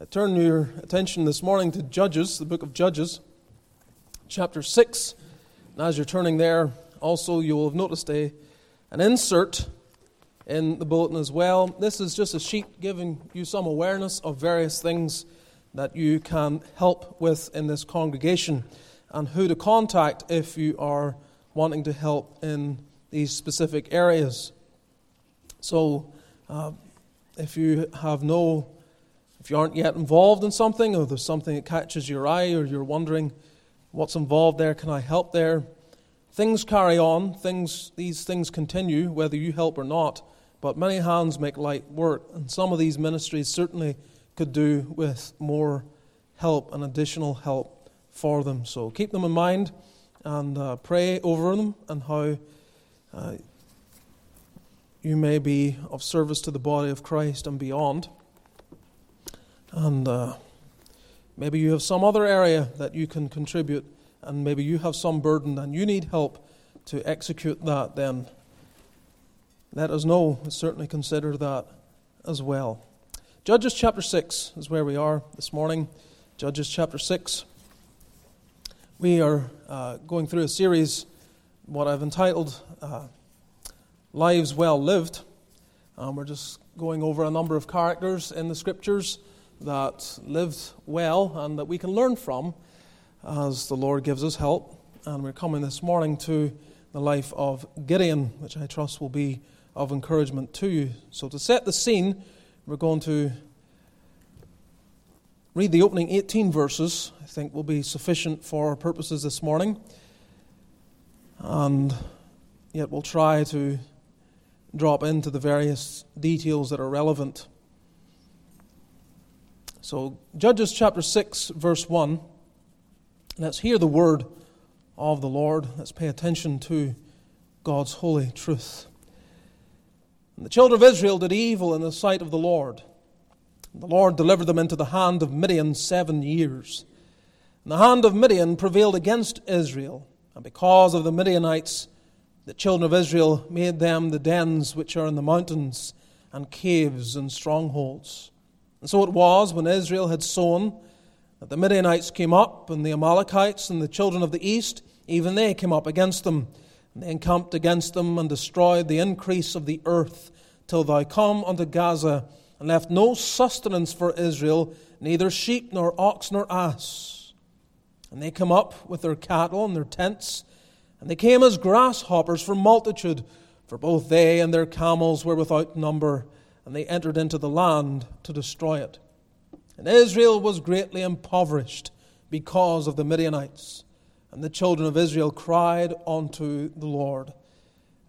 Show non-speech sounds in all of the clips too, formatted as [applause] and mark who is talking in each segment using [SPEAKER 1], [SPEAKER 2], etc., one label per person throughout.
[SPEAKER 1] I turn your attention this morning to Judges, the book of Judges, chapter 6. And as you're turning there, also you will have noticed a, an insert in the bulletin as well. This is just a sheet giving you some awareness of various things that you can help with in this congregation and who to contact if you are wanting to help in these specific areas. So, uh, if you have no if you aren't yet involved in something, or there's something that catches your eye, or you're wondering what's involved there, can I help there? Things carry on, things, these things continue, whether you help or not, but many hands make light work, and some of these ministries certainly could do with more help and additional help for them. So keep them in mind and uh, pray over them and how uh, you may be of service to the body of Christ and beyond. And uh, maybe you have some other area that you can contribute, and maybe you have some burden and you need help to execute that, then let us know. Certainly consider that as well. Judges chapter 6 is where we are this morning. Judges chapter 6. We are uh, going through a series, what I've entitled uh, Lives Well Lived. Um, we're just going over a number of characters in the scriptures that lived well and that we can learn from as the Lord gives us help. And we're coming this morning to the life of Gideon, which I trust will be of encouragement to you. So, to set the scene, we're going to read the opening 18 verses, I think will be sufficient for our purposes this morning. And yet, we'll try to drop into the various details that are relevant so, Judges chapter 6, verse 1. Let's hear the word of the Lord. Let's pay attention to God's holy truth. And the children of Israel did evil in the sight of the Lord. And the Lord delivered them into the hand of Midian seven years. And the hand of Midian prevailed against Israel. And because of the Midianites, the children of Israel made them the dens which are in the mountains, and caves and strongholds. And so it was when Israel had sown that the Midianites came up, and the Amalekites and the children of the east, even they came up against them. And they encamped against them and destroyed the increase of the earth, till thou come unto Gaza, and left no sustenance for Israel, neither sheep nor ox nor ass. And they come up with their cattle and their tents, and they came as grasshoppers for multitude, for both they and their camels were without number and they entered into the land to destroy it. And Israel was greatly impoverished because of the Midianites. And the children of Israel cried unto the Lord.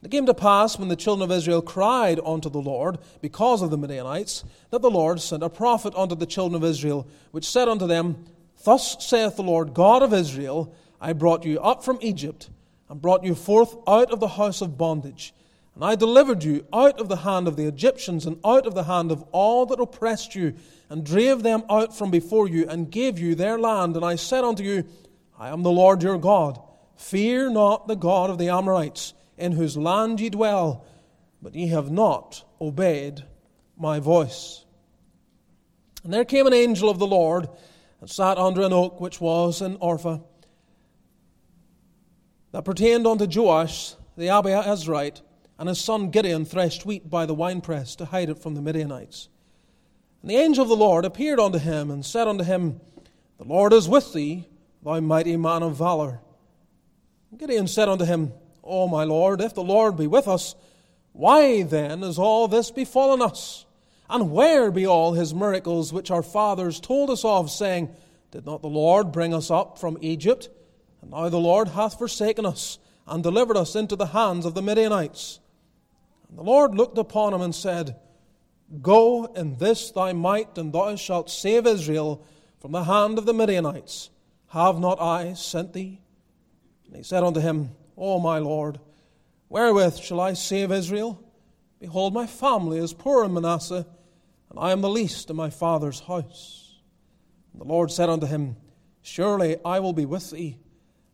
[SPEAKER 1] It came to pass when the children of Israel cried unto the Lord because of the Midianites, that the Lord sent a prophet unto the children of Israel, which said unto them, Thus saith the Lord God of Israel, I brought you up from Egypt, and brought you forth out of the house of bondage. And I delivered you out of the hand of the Egyptians and out of the hand of all that oppressed you, and drave them out from before you, and gave you their land. And I said unto you, I am the Lord your God. Fear not the God of the Amorites, in whose land ye dwell, but ye have not obeyed my voice. And there came an angel of the Lord, and sat under an oak which was in Orpha, that pertained unto Joash the Abiezrite and his son Gideon threshed wheat by the winepress to hide it from the Midianites. And the angel of the Lord appeared unto him and said unto him, The Lord is with thee, thou mighty man of valor. And Gideon said unto him, O my Lord, if the Lord be with us, why then is all this befallen us? And where be all his miracles which our fathers told us of, saying, Did not the Lord bring us up from Egypt? And now the Lord hath forsaken us, and delivered us into the hands of the Midianites. And the Lord looked upon him and said, Go in this thy might, and thou shalt save Israel from the hand of the Midianites. Have not I sent thee? And he said unto him, O my Lord, wherewith shall I save Israel? Behold, my family is poor in Manasseh, and I am the least in my father's house. And the Lord said unto him, Surely I will be with thee,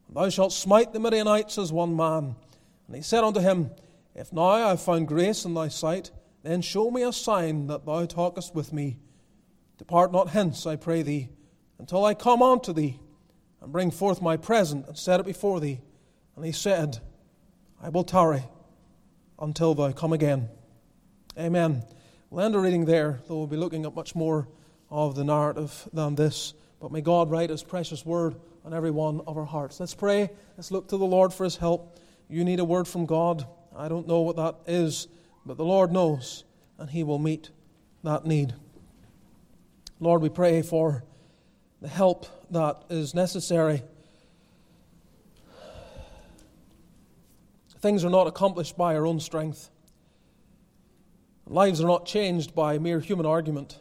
[SPEAKER 1] and thou shalt smite the Midianites as one man. And he said unto him, if now I have found grace in thy sight, then show me a sign that thou talkest with me. Depart not hence, I pray thee, until I come unto thee and bring forth my present and set it before thee. And he said, I will tarry until thou come again. Amen. We'll end our reading there, though we'll be looking at much more of the narrative than this. But may God write His precious word on every one of our hearts. Let's pray. Let's look to the Lord for His help. You need a word from God. I don't know what that is, but the Lord knows, and He will meet that need. Lord, we pray for the help that is necessary. Things are not accomplished by our own strength. Lives are not changed by mere human argument.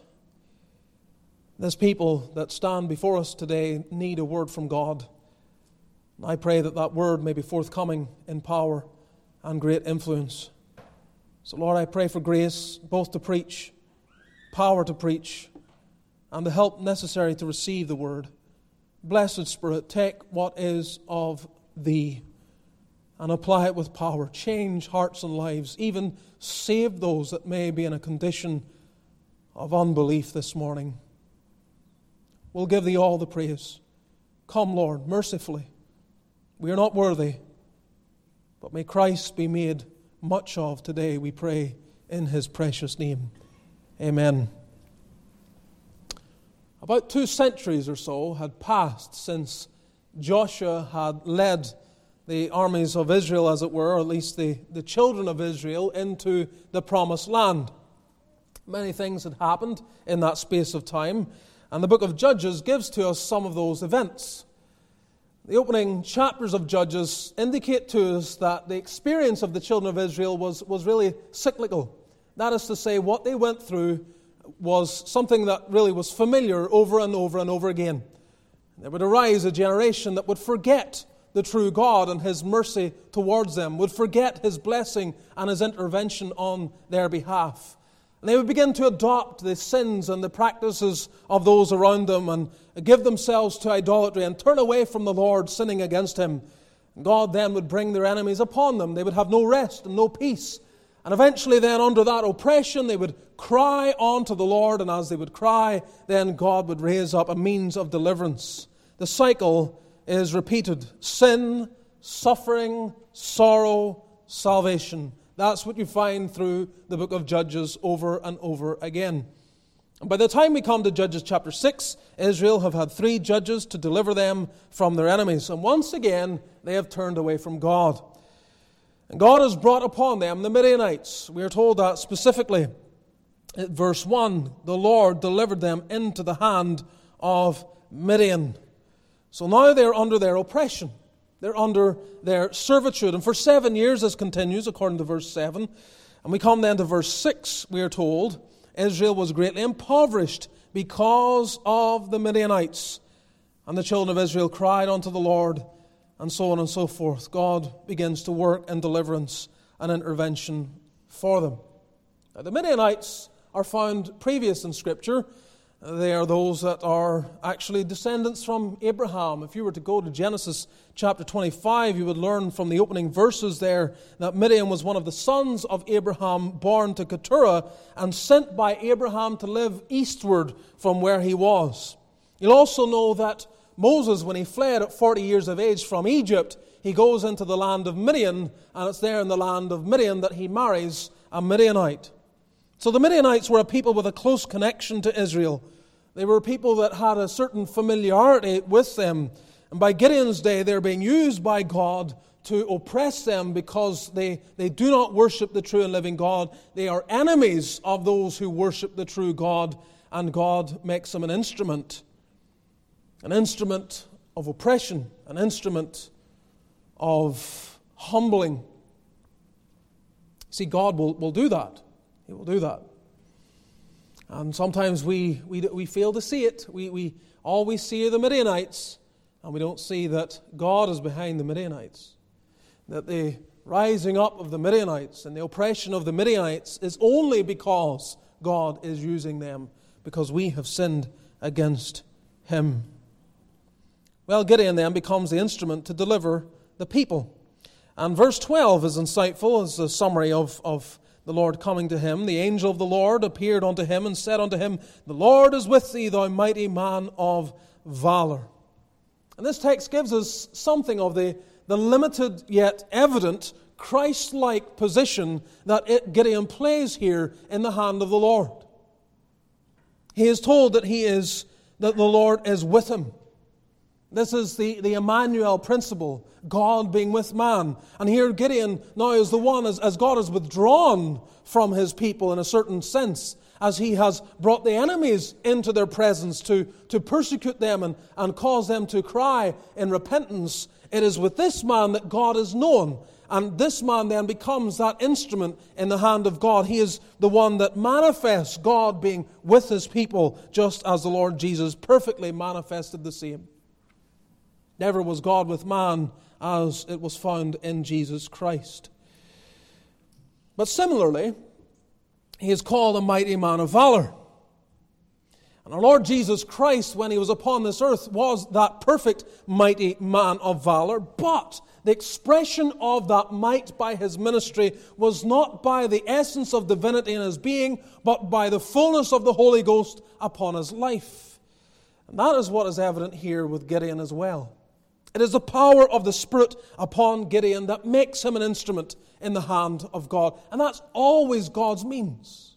[SPEAKER 1] This people that stand before us today need a word from God. I pray that that word may be forthcoming in power and great influence. So, Lord, I pray for grace both to preach, power to preach, and the help necessary to receive the word. Blessed Spirit, take what is of Thee and apply it with power. Change hearts and lives, even save those that may be in a condition of unbelief this morning. We'll give Thee all the praise. Come, Lord, mercifully. We are not worthy, but may Christ be made much of today, we pray, in His precious name. Amen. About two centuries or so had passed since Joshua had led the armies of Israel, as it were, or at least the, the children of Israel, into the promised land. Many things had happened in that space of time, and the book of Judges gives to us some of those events. The opening chapters of Judges indicate to us that the experience of the children of Israel was, was really cyclical. That is to say, what they went through was something that really was familiar over and over and over again. There would arise a generation that would forget the true God and His mercy towards them, would forget His blessing and His intervention on their behalf. And they would begin to adopt the sins and the practices of those around them and give themselves to idolatry and turn away from the Lord, sinning against Him. God then would bring their enemies upon them. They would have no rest and no peace and eventually, then, under that oppression, they would cry unto the Lord, and as they would cry, then God would raise up a means of deliverance. The cycle is repeated sin, suffering, sorrow, salvation. That's what you find through the book of Judges over and over again. And by the time we come to Judges chapter 6, Israel have had three judges to deliver them from their enemies. And once again, they have turned away from God. And God has brought upon them the Midianites. We are told that specifically. At verse 1 the Lord delivered them into the hand of Midian. So now they're under their oppression. They're under their servitude. And for seven years, this continues, according to verse 7. And we come then to verse 6, we are told Israel was greatly impoverished because of the Midianites. And the children of Israel cried unto the Lord and so on and so forth. God begins to work in deliverance and intervention for them. Now, the Midianites are found previous in Scripture. They are those that are actually descendants from Abraham. If you were to go to Genesis chapter 25, you would learn from the opening verses there that Midian was one of the sons of Abraham born to Keturah and sent by Abraham to live eastward from where he was. You'll also know that Moses, when he fled at 40 years of age from Egypt, he goes into the land of Midian, and it's there in the land of Midian that he marries a Midianite. So the Midianites were a people with a close connection to Israel. They were people that had a certain familiarity with them. And by Gideon's day, they're being used by God to oppress them because they, they do not worship the true and living God. They are enemies of those who worship the true God, and God makes them an instrument an instrument of oppression, an instrument of humbling. See, God will, will do that. He will do that. And sometimes we, we, we fail to see it. We, we always see the Midianites, and we don't see that God is behind the Midianites. That the rising up of the Midianites and the oppression of the Midianites is only because God is using them, because we have sinned against Him. Well, Gideon then becomes the instrument to deliver the people. And verse 12 is insightful as a summary of, of the Lord coming to him, the angel of the Lord appeared unto him and said unto him, The Lord is with thee, thou mighty man of valor. And this text gives us something of the, the limited yet evident Christ like position that Gideon plays here in the hand of the Lord. He is told that he is that the Lord is with him. This is the, the Emmanuel principle, God being with man. And here Gideon now is the one, as, as God has withdrawn from his people in a certain sense, as he has brought the enemies into their presence to, to persecute them and, and cause them to cry in repentance. It is with this man that God is known. And this man then becomes that instrument in the hand of God. He is the one that manifests God being with his people, just as the Lord Jesus perfectly manifested the same. Never was God with man as it was found in Jesus Christ. But similarly, he is called a mighty man of valor. And our Lord Jesus Christ, when he was upon this earth, was that perfect mighty man of valor. But the expression of that might by his ministry was not by the essence of divinity in his being, but by the fullness of the Holy Ghost upon his life. And that is what is evident here with Gideon as well. It is the power of the Spirit upon Gideon that makes him an instrument in the hand of God. And that's always God's means.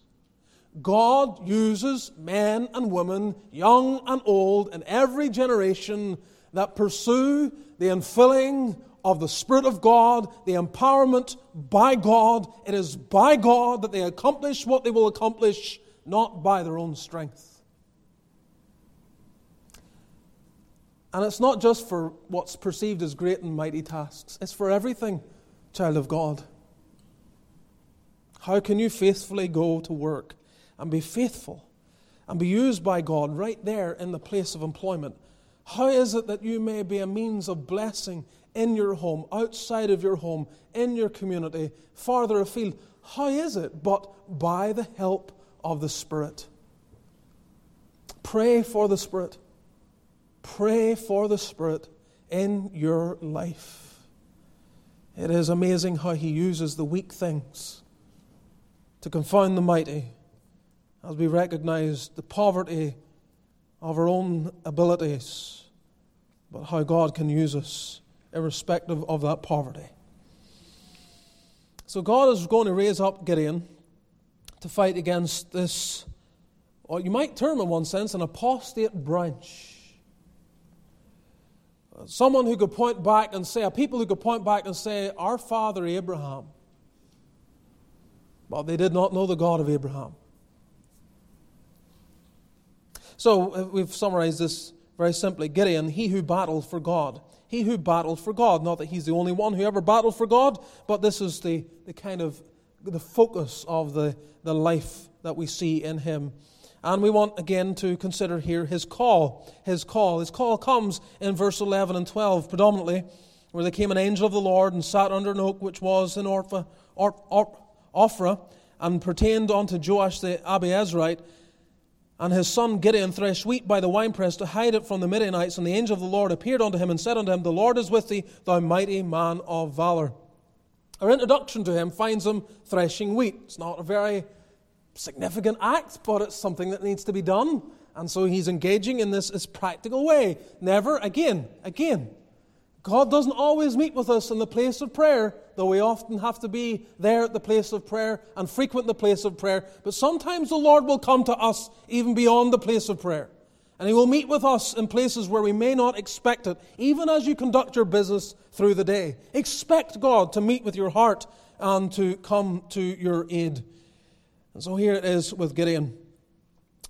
[SPEAKER 1] God uses men and women, young and old, in every generation that pursue the infilling of the Spirit of God, the empowerment by God. It is by God that they accomplish what they will accomplish, not by their own strength. And it's not just for what's perceived as great and mighty tasks, it's for everything, child of God. How can you faithfully go to work and be faithful and be used by God right there in the place of employment? How is it that you may be a means of blessing in your home, outside of your home, in your community, farther afield? How is it but by the help of the Spirit? Pray for the Spirit. Pray for the Spirit in your life. It is amazing how He uses the weak things to confound the mighty as we recognize the poverty of our own abilities, but how God can use us irrespective of that poverty. So God is going to raise up Gideon to fight against this, or you might term in one sense, an apostate branch Someone who could point back and say, a people who could point back and say, Our father Abraham. But they did not know the God of Abraham. So uh, we've summarized this very simply Gideon, he who battled for God. He who battled for God. Not that he's the only one who ever battled for God, but this is the, the kind of the focus of the, the life that we see in him. And we want again to consider here his call. His call. His call comes in verse 11 and 12 predominantly, where there came an angel of the Lord and sat under an oak which was in Orpha, or, or, Ophrah and pertained unto Joash the Abiezrite. And his son Gideon threshed wheat by the winepress to hide it from the Midianites. And the angel of the Lord appeared unto him and said unto him, The Lord is with thee, thou mighty man of valor. Our introduction to him finds him threshing wheat. It's not a very significant act, but it's something that needs to be done. And so he's engaging in this, this practical way. Never, again, again. God doesn't always meet with us in the place of prayer, though we often have to be there at the place of prayer and frequent the place of prayer. But sometimes the Lord will come to us even beyond the place of prayer. And He will meet with us in places where we may not expect it, even as you conduct your business through the day. Expect God to meet with your heart and to come to your aid. And so here it is with Gideon.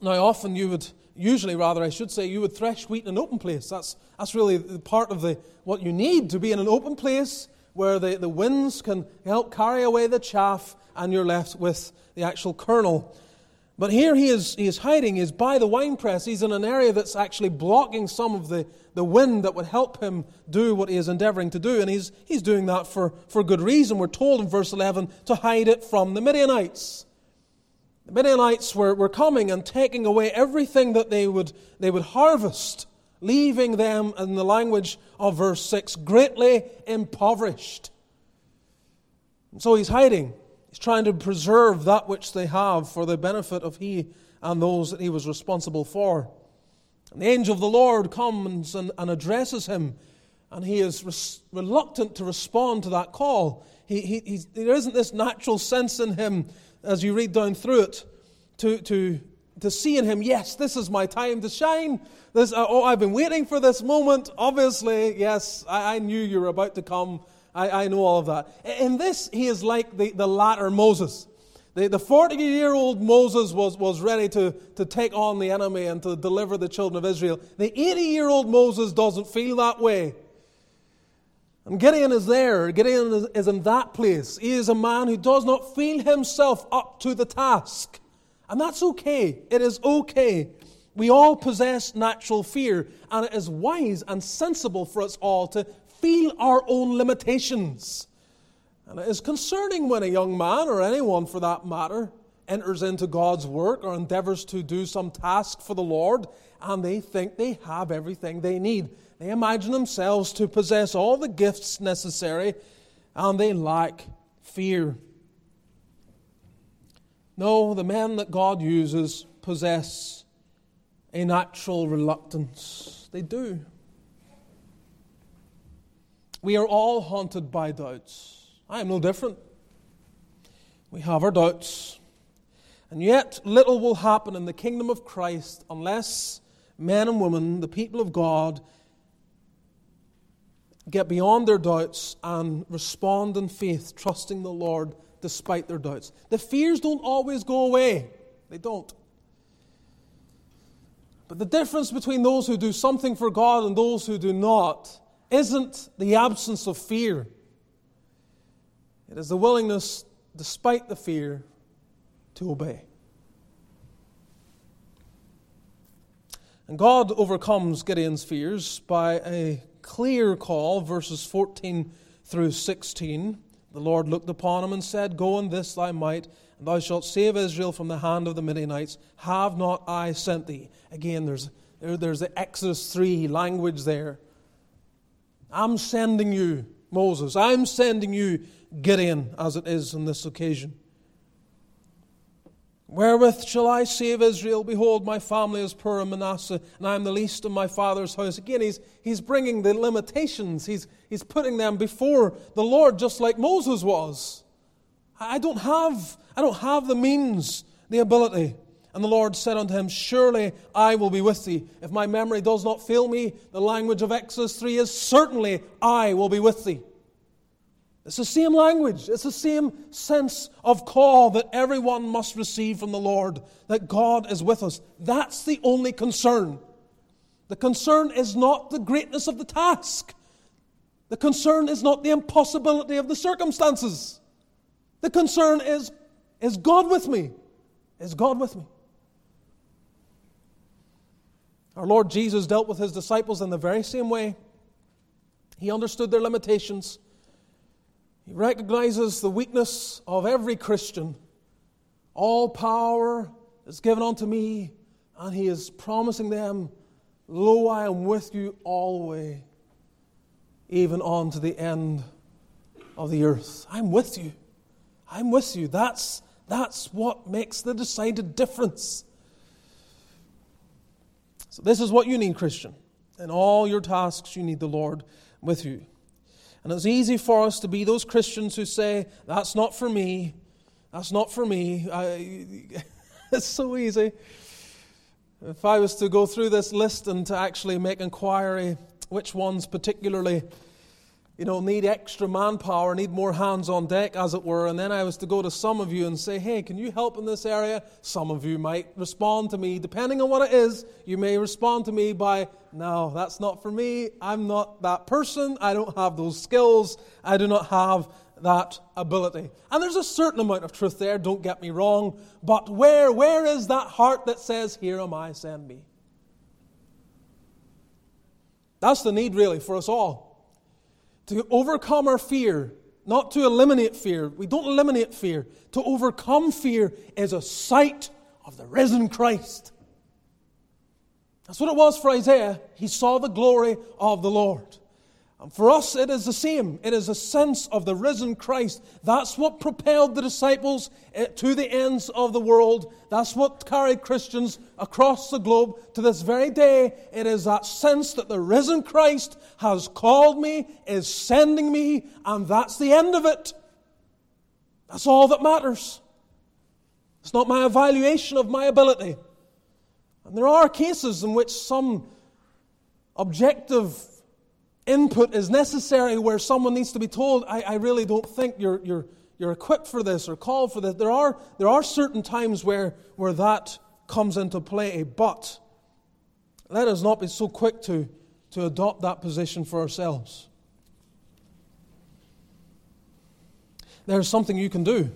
[SPEAKER 1] Now, often you would, usually rather, I should say, you would thresh wheat in an open place. That's, that's really part of the, what you need to be in an open place where the, the winds can help carry away the chaff and you're left with the actual kernel. But here he is, he is hiding, he's by the winepress. He's in an area that's actually blocking some of the, the wind that would help him do what he is endeavoring to do. And he's, he's doing that for, for good reason. We're told in verse 11 to hide it from the Midianites. The Midianites were, were coming and taking away everything that they would, they would harvest, leaving them, in the language of verse 6, greatly impoverished. And so he's hiding. He's trying to preserve that which they have for the benefit of he and those that he was responsible for. And the angel of the Lord comes and, and addresses him, and he is res- reluctant to respond to that call. He, he, there isn't this natural sense in him, as you read down through it, to, to, to see in him, yes, this is my time to shine. This, uh, oh, I've been waiting for this moment. Obviously, yes, I, I knew you were about to come. I, I know all of that. In this, he is like the, the latter Moses. The 40 year old Moses was, was ready to, to take on the enemy and to deliver the children of Israel. The 80 year old Moses doesn't feel that way. And Gideon is there. Gideon is, in that place. He is a man who does not feel himself up to the task. And that's okay. It is okay. We all possess natural fear, and it is wise and sensible for us all to feel our own limitations. And it is concerning when a young man, or anyone for that matter, enters into God's work or endeavors to do some task for the Lord, and they think they have everything they need. They imagine themselves to possess all the gifts necessary, and they lack fear. No, the men that God uses possess a natural reluctance. They do. We are all haunted by doubts. I am no different. We have our doubts. And yet, little will happen in the kingdom of Christ unless men and women, the people of God, get beyond their doubts and respond in faith, trusting the Lord despite their doubts. The fears don't always go away, they don't. But the difference between those who do something for God and those who do not isn't the absence of fear, it is the willingness, despite the fear, to obey. And God overcomes Gideon's fears by a clear call, verses 14 through 16. The Lord looked upon him and said, Go in this thy might, and thou shalt save Israel from the hand of the Midianites. Have not I sent thee? Again, there's, there, there's the Exodus 3 language there. I'm sending you, Moses. I'm sending you, Gideon, as it is on this occasion. Wherewith shall I save Israel? Behold, my family is poor in Manasseh, and I am the least of my father's house. Again, he's, he's bringing the limitations, he's, he's putting them before the Lord, just like Moses was. I don't have, I don't have the means, the ability. And the Lord said unto him, Surely I will be with thee. If my memory does not fail me, the language of Exodus 3 is, Certainly I will be with thee. It's the same language, it's the same sense of call that everyone must receive from the Lord, that God is with us. That's the only concern. The concern is not the greatness of the task, the concern is not the impossibility of the circumstances. The concern is, is God with me? Is God with me? Our Lord Jesus dealt with his disciples in the very same way. He understood their limitations. He recognizes the weakness of every Christian. All power is given unto me, and he is promising them, Lo, I am with you always, even on to the end of the earth. I'm with you. I'm with you. That's, that's what makes the decided difference. So, this is what you need, Christian. In all your tasks, you need the Lord with you. And it's easy for us to be those Christians who say, That's not for me. That's not for me. I, [laughs] it's so easy. If I was to go through this list and to actually make inquiry, which ones particularly you know, need extra manpower, need more hands on deck, as it were. And then I was to go to some of you and say, hey, can you help in this area? Some of you might respond to me. Depending on what it is, you may respond to me by, no, that's not for me. I'm not that person. I don't have those skills. I do not have that ability. And there's a certain amount of truth there, don't get me wrong. But where, where is that heart that says, here am I, send me? That's the need, really, for us all to overcome our fear, not to eliminate fear. We don't eliminate fear. To overcome fear is a sight of the risen Christ. That's what it was for Isaiah. He saw the glory of the Lord. For us, it is the same. It is a sense of the risen Christ. That's what propelled the disciples eh, to the ends of the world. That's what carried Christians across the globe to this very day. It is that sense that the risen Christ has called me, is sending me, and that's the end of it. That's all that matters. It's not my evaluation of my ability. And there are cases in which some objective input is necessary where someone needs to be told, I, I really don't think you're, you're, you're equipped for this or called for this. There are, there are certain times where, where that comes into play, but let us not be so quick to, to adopt that position for ourselves. There's something you can do.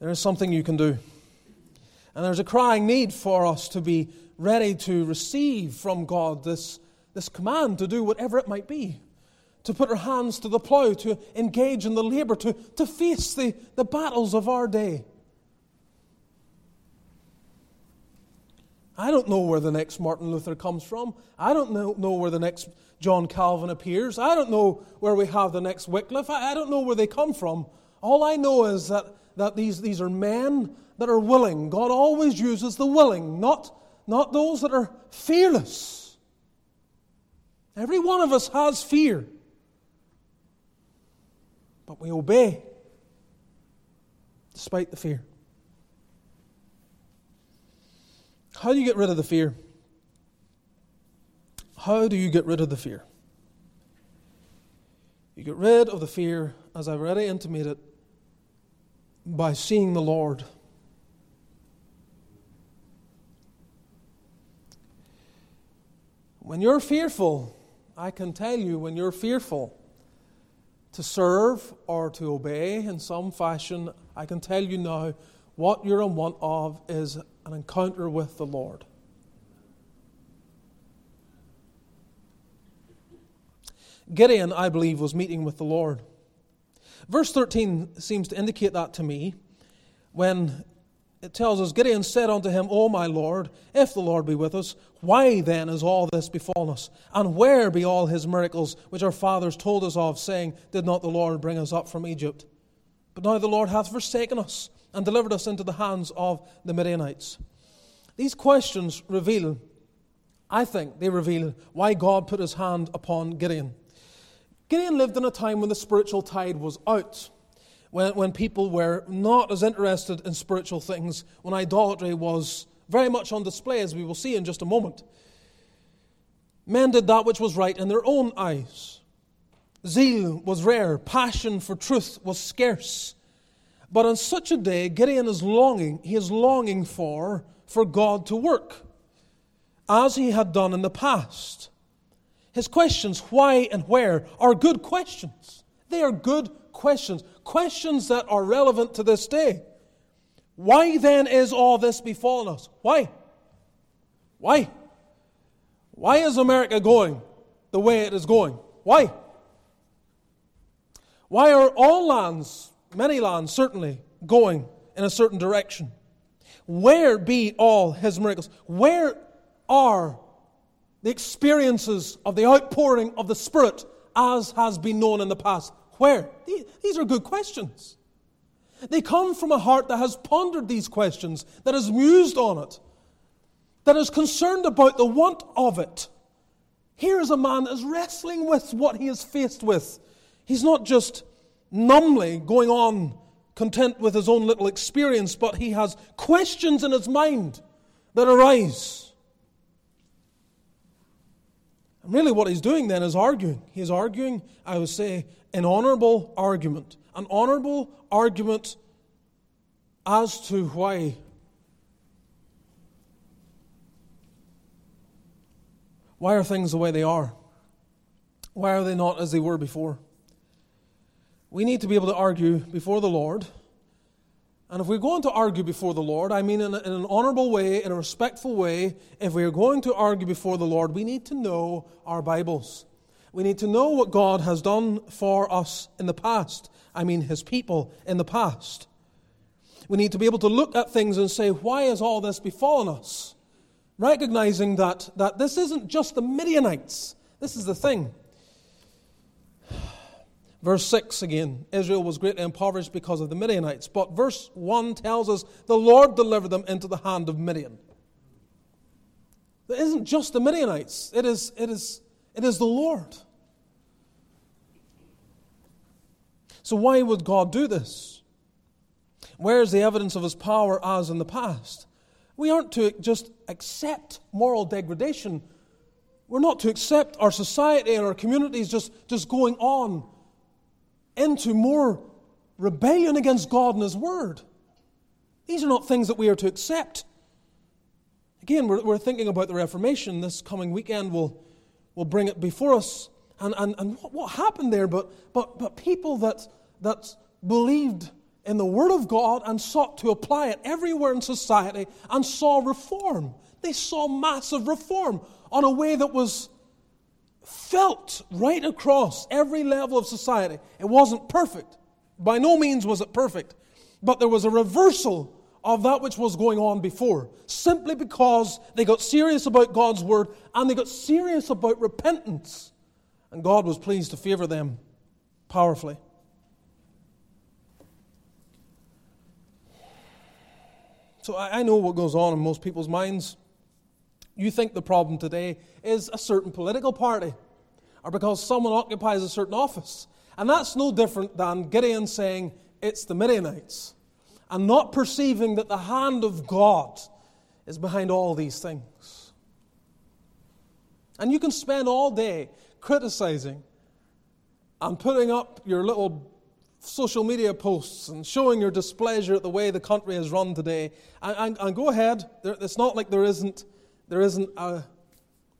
[SPEAKER 1] There is something you can do. And there's a crying need for us to be ready to receive from God this this command to do whatever it might be, to put our hands to the plough, to engage in the labour, to, to face the, the battles of our day. I don't know where the next Martin Luther comes from. I don't know, know where the next John Calvin appears. I don't know where we have the next Wycliffe. I, I don't know where they come from. All I know is that, that these, these are men that are willing. God always uses the willing, not, not those that are fearless. Every one of us has fear. But we obey despite the fear. How do you get rid of the fear? How do you get rid of the fear? You get rid of the fear, as I've already intimated, by seeing the Lord. When you're fearful, I can tell you when you're fearful to serve or to obey in some fashion, I can tell you now what you're in want of is an encounter with the Lord. Gideon, I believe, was meeting with the Lord. Verse 13 seems to indicate that to me when it tells us Gideon said unto him, O my Lord, if the Lord be with us, why then is all this befallen us? And where be all his miracles which our fathers told us of, saying, Did not the Lord bring us up from Egypt? But now the Lord hath forsaken us and delivered us into the hands of the Midianites. These questions reveal, I think, they reveal why God put his hand upon Gideon. Gideon lived in a time when the spiritual tide was out when, when people were not as interested in spiritual things, when idolatry was very much on display, as we will see in just a moment. Men did that which was right in their own eyes. Zeal was rare, passion for truth was scarce. But on such a day, Gideon is longing, he is longing for, for God to work, as he had done in the past. His questions, why and where, are good questions. They are good questions questions that are relevant to this day. Why then is all this befallen us? Why? Why? Why is America going the way it is going? Why? Why are all lands, many lands certainly, going in a certain direction? Where be all his miracles? Where are the experiences of the outpouring of the Spirit as has been known in the past? Where? These are good questions. They come from a heart that has pondered these questions, that has mused on it, that is concerned about the want of it. Here is a man that is wrestling with what he is faced with. He's not just numbly going on content with his own little experience, but he has questions in his mind that arise. And really, what he's doing then is arguing. He's arguing, I would say, an honorable argument. An honorable argument as to why. Why are things the way they are? Why are they not as they were before? We need to be able to argue before the Lord and if we're going to argue before the Lord, I mean in, a, in, an honorable way, in a respectful way, if we are going to argue before the Lord, we need to know our Bibles. We need to know what God has done for us in the past. I mean, His people in the past. We need to be able to look at things and say, why has all this befallen us? Recognizing that, that this isn't just the Midianites. This is the thing. Verse 6 again Israel was greatly impoverished because of the Midianites. But verse 1 tells us the Lord delivered them into the hand of Midian. It isn't just the Midianites, it is, it is, it is the Lord. So, why would God do this? Where is the evidence of his power as in the past? We aren't to just accept moral degradation. We're not to accept our society and our communities just, just going on into more rebellion against God and His Word. These are not things that we are to accept. Again, we're, we're thinking about the Reformation. This coming weekend will will bring it before us. And, and, and what, happened there? But, but, but people that, that believed in the Word of God and sought to apply it everywhere in society and saw reform. They saw massive reform on a way that was felt right across every level of society. It wasn't perfect. By no means was it perfect. But there was a reversal of that which was going on before, simply because they got serious about God's word and they got serious about repentance. And God was pleased to favor them powerfully. So I know what goes on in most people's minds. You think the problem today is a certain political party or because someone occupies a certain office. And that's no different than Gideon saying it's the Midianites and not perceiving that the hand of God is behind all these things. And you can spend all day criticizing and putting up your little social media posts and showing your displeasure at the way the country is run today. And, and, and go ahead. It's not like there isn't, there isn't a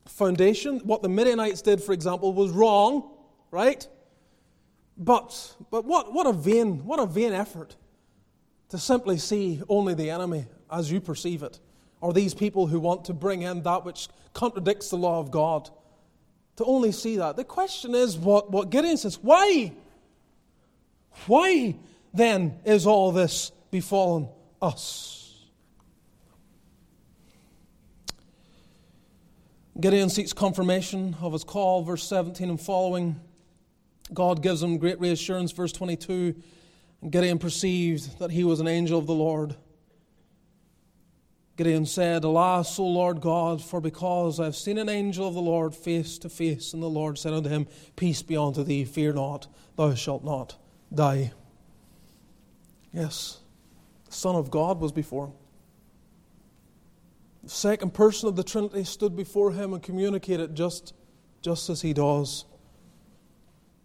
[SPEAKER 1] foundation. What the Midianites did, for example, was wrong, right? But, but what, what, a vain, what a vain effort to simply see only the enemy as you perceive it, or these people who want to bring in that which contradicts the law of God, to only see that. The question is what, what Gideon says why? Why then is all this befallen us? Gideon seeks confirmation of his call, verse 17 and following. God gives him great reassurance, verse 22 Gideon perceived that he was an angel of the Lord. Gideon said, Alas, O Lord God, for because I have seen an angel of the Lord face to face. And the Lord said unto him, Peace be unto thee, fear not, thou shalt not die. Yes, the Son of God was before him. The second person of the Trinity stood before him and communicated just, just as he does,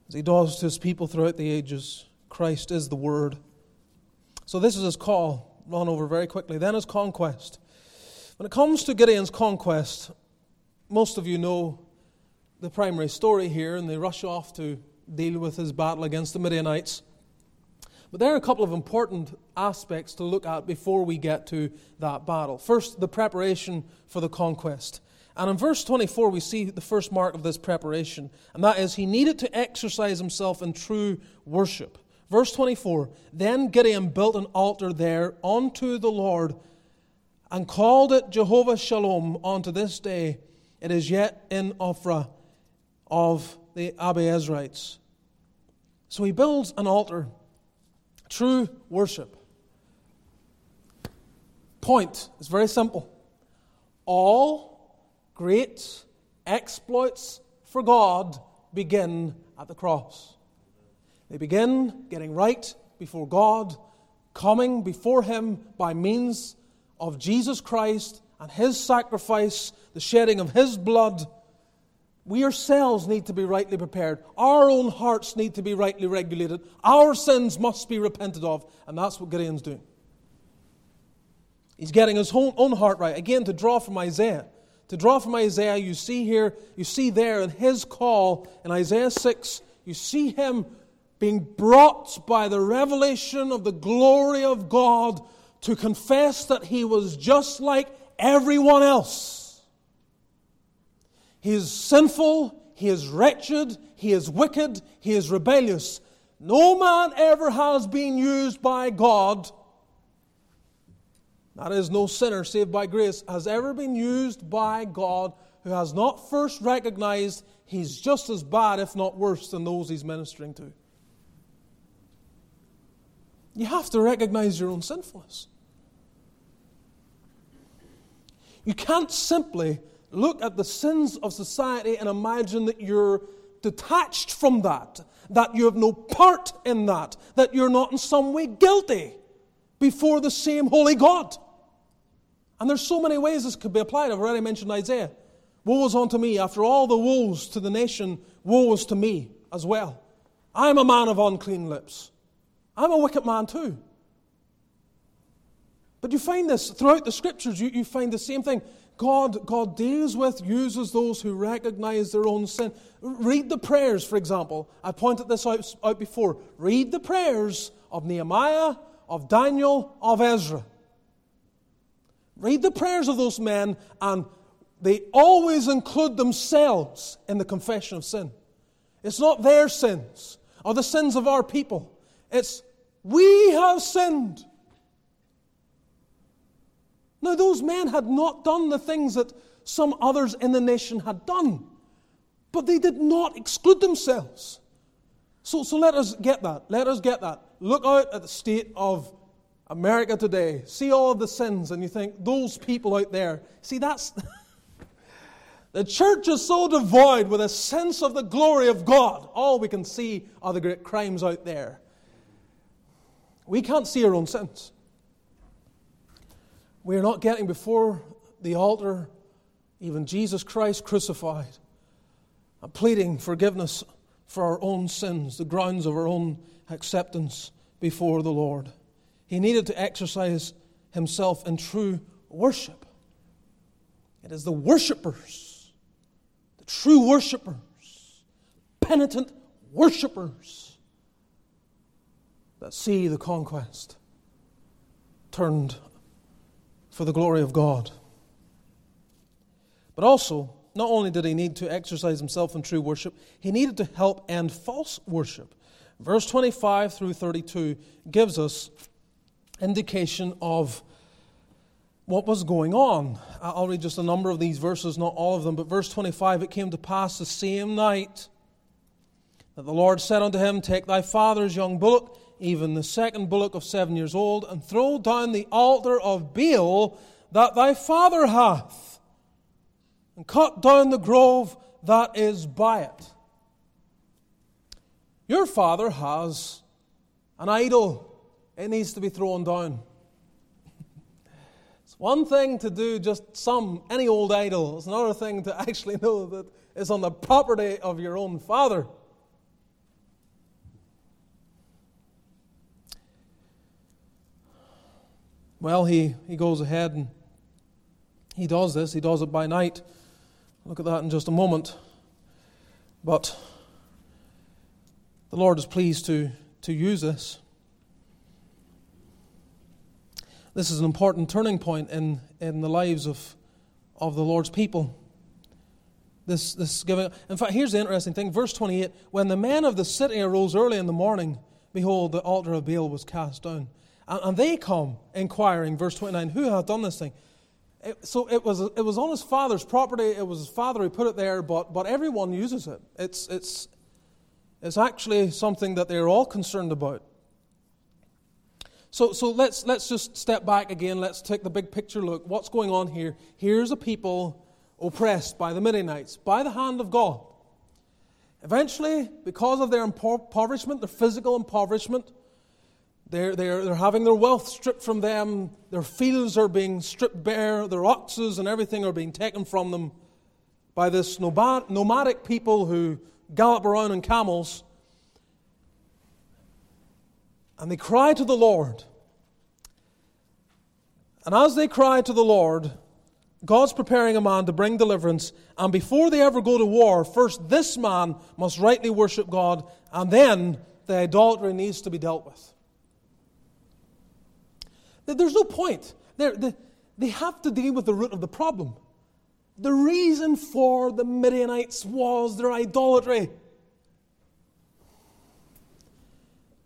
[SPEAKER 1] as he does to his people throughout the ages. Christ is the Word. So this is his call. Run over very quickly. Then his conquest. When it comes to Gideon's conquest, most of you know the primary story here, and they rush off to deal with his battle against the Midianites. But there are a couple of important aspects to look at before we get to that battle. First, the preparation for the conquest. And in verse 24, we see the first mark of this preparation, and that is he needed to exercise himself in true worship. Verse 24 Then Gideon built an altar there unto the Lord and called it Jehovah Shalom unto this day. It is yet in Ophrah of the Abiezrites. So he builds an altar, true worship. Point is very simple. All great exploits for God begin at the cross. They begin getting right before God, coming before Him by means of Jesus Christ and His sacrifice, the shedding of His blood. We ourselves need to be rightly prepared. Our own hearts need to be rightly regulated. Our sins must be repented of. And that's what Gideon's doing. He's getting his own, heart right. Again, to draw from Isaiah. To draw from Isaiah, you see here, you see there in his call in Isaiah 6, you see him being brought by the revelation of the glory of God to confess that he was just like everyone else. He is sinful, he is wretched, he is wicked, he is rebellious. No man ever has been used by God, that is, no sinner saved by grace, has ever been used by God who has not first recognized he's just as bad, if not worse, than those he's ministering to. You have to recognize your own sinfulness. You can't simply look at the sins of society and imagine that you're detached from that, that you have no part in that, that you're not in some way guilty before the same holy God. And there's so many ways this could be applied. I've already mentioned Isaiah. Woe is unto me. After all the woes to the nation, woe is to me as well. I'm a man of unclean lips. I'm a wicked man too. But you find this throughout the scriptures, you, you find the same thing. God, God deals with, uses those who recognize their own sin. Read the prayers, for example. I pointed this out, out before. Read the prayers of Nehemiah, of Daniel, of Ezra. Read the prayers of those men, and they always include themselves in the confession of sin. It's not their sins or the sins of our people. It's we have sinned. Now, those men had not done the things that some others in the nation had done, but they did not exclude themselves. So, so let us get that. Let us get that. Look out at the state of America today. See all the sins, and you think, those people out there. See, that's. [laughs] the church is so devoid with a sense of the glory of God. All we can see are the great crimes out there. We can't see our own sins. We are not getting before the altar, even Jesus Christ crucified, and pleading forgiveness for our own sins, the grounds of our own acceptance before the Lord. He needed to exercise himself in true worship. It is the worshippers, the true worshippers, penitent worshippers, that see the conquest turned for the glory of God. But also, not only did he need to exercise himself in true worship, he needed to help end false worship. Verse 25 through 32 gives us indication of what was going on. I'll read just a number of these verses, not all of them, but verse 25 it came to pass the same night that the Lord said unto him, Take thy father's young bullock even the second bullock of seven years old, and throw down the altar of Baal that thy father hath, and cut down the grove that is by it. Your father has an idol, it needs to be thrown down. [laughs] It's one thing to do just some, any old idol, it's another thing to [laughs] actually know that it's on the property of your own father. Well, he, he goes ahead and he does this. He does it by night. Look at that in just a moment. But the Lord is pleased to, to use this. This is an important turning point in, in the lives of, of the Lord's people. This, this giving. In fact, here's the interesting thing. Verse 28 When the men of the city arose early in the morning, behold, the altar of Baal was cast down. And, they come inquiring, verse 29, who hath done this thing? So it was, it was on his father's property. It was his father who put it there, but, but everyone uses it. It's, it's, it's actually something that they're all concerned about. So, so let's, let's just step back again. Let's take the big picture look. What's going on here? Here's a people oppressed by the Midianites, by the hand of God. Eventually, because of their impoverishment, their physical impoverishment, they're, they're, they're having their wealth stripped from them. Their fields are being stripped bare. Their oxes and everything are being taken from them by this nomadic people who gallop around on camels. And they cry to the Lord. And as they cry to the Lord, God's preparing a man to bring deliverance. And before they ever go to war, first this man must rightly worship God, and then the idolatry needs to be dealt with. There's no point. They, they have to deal with the root of the problem. The reason for the Midianites was their idolatry.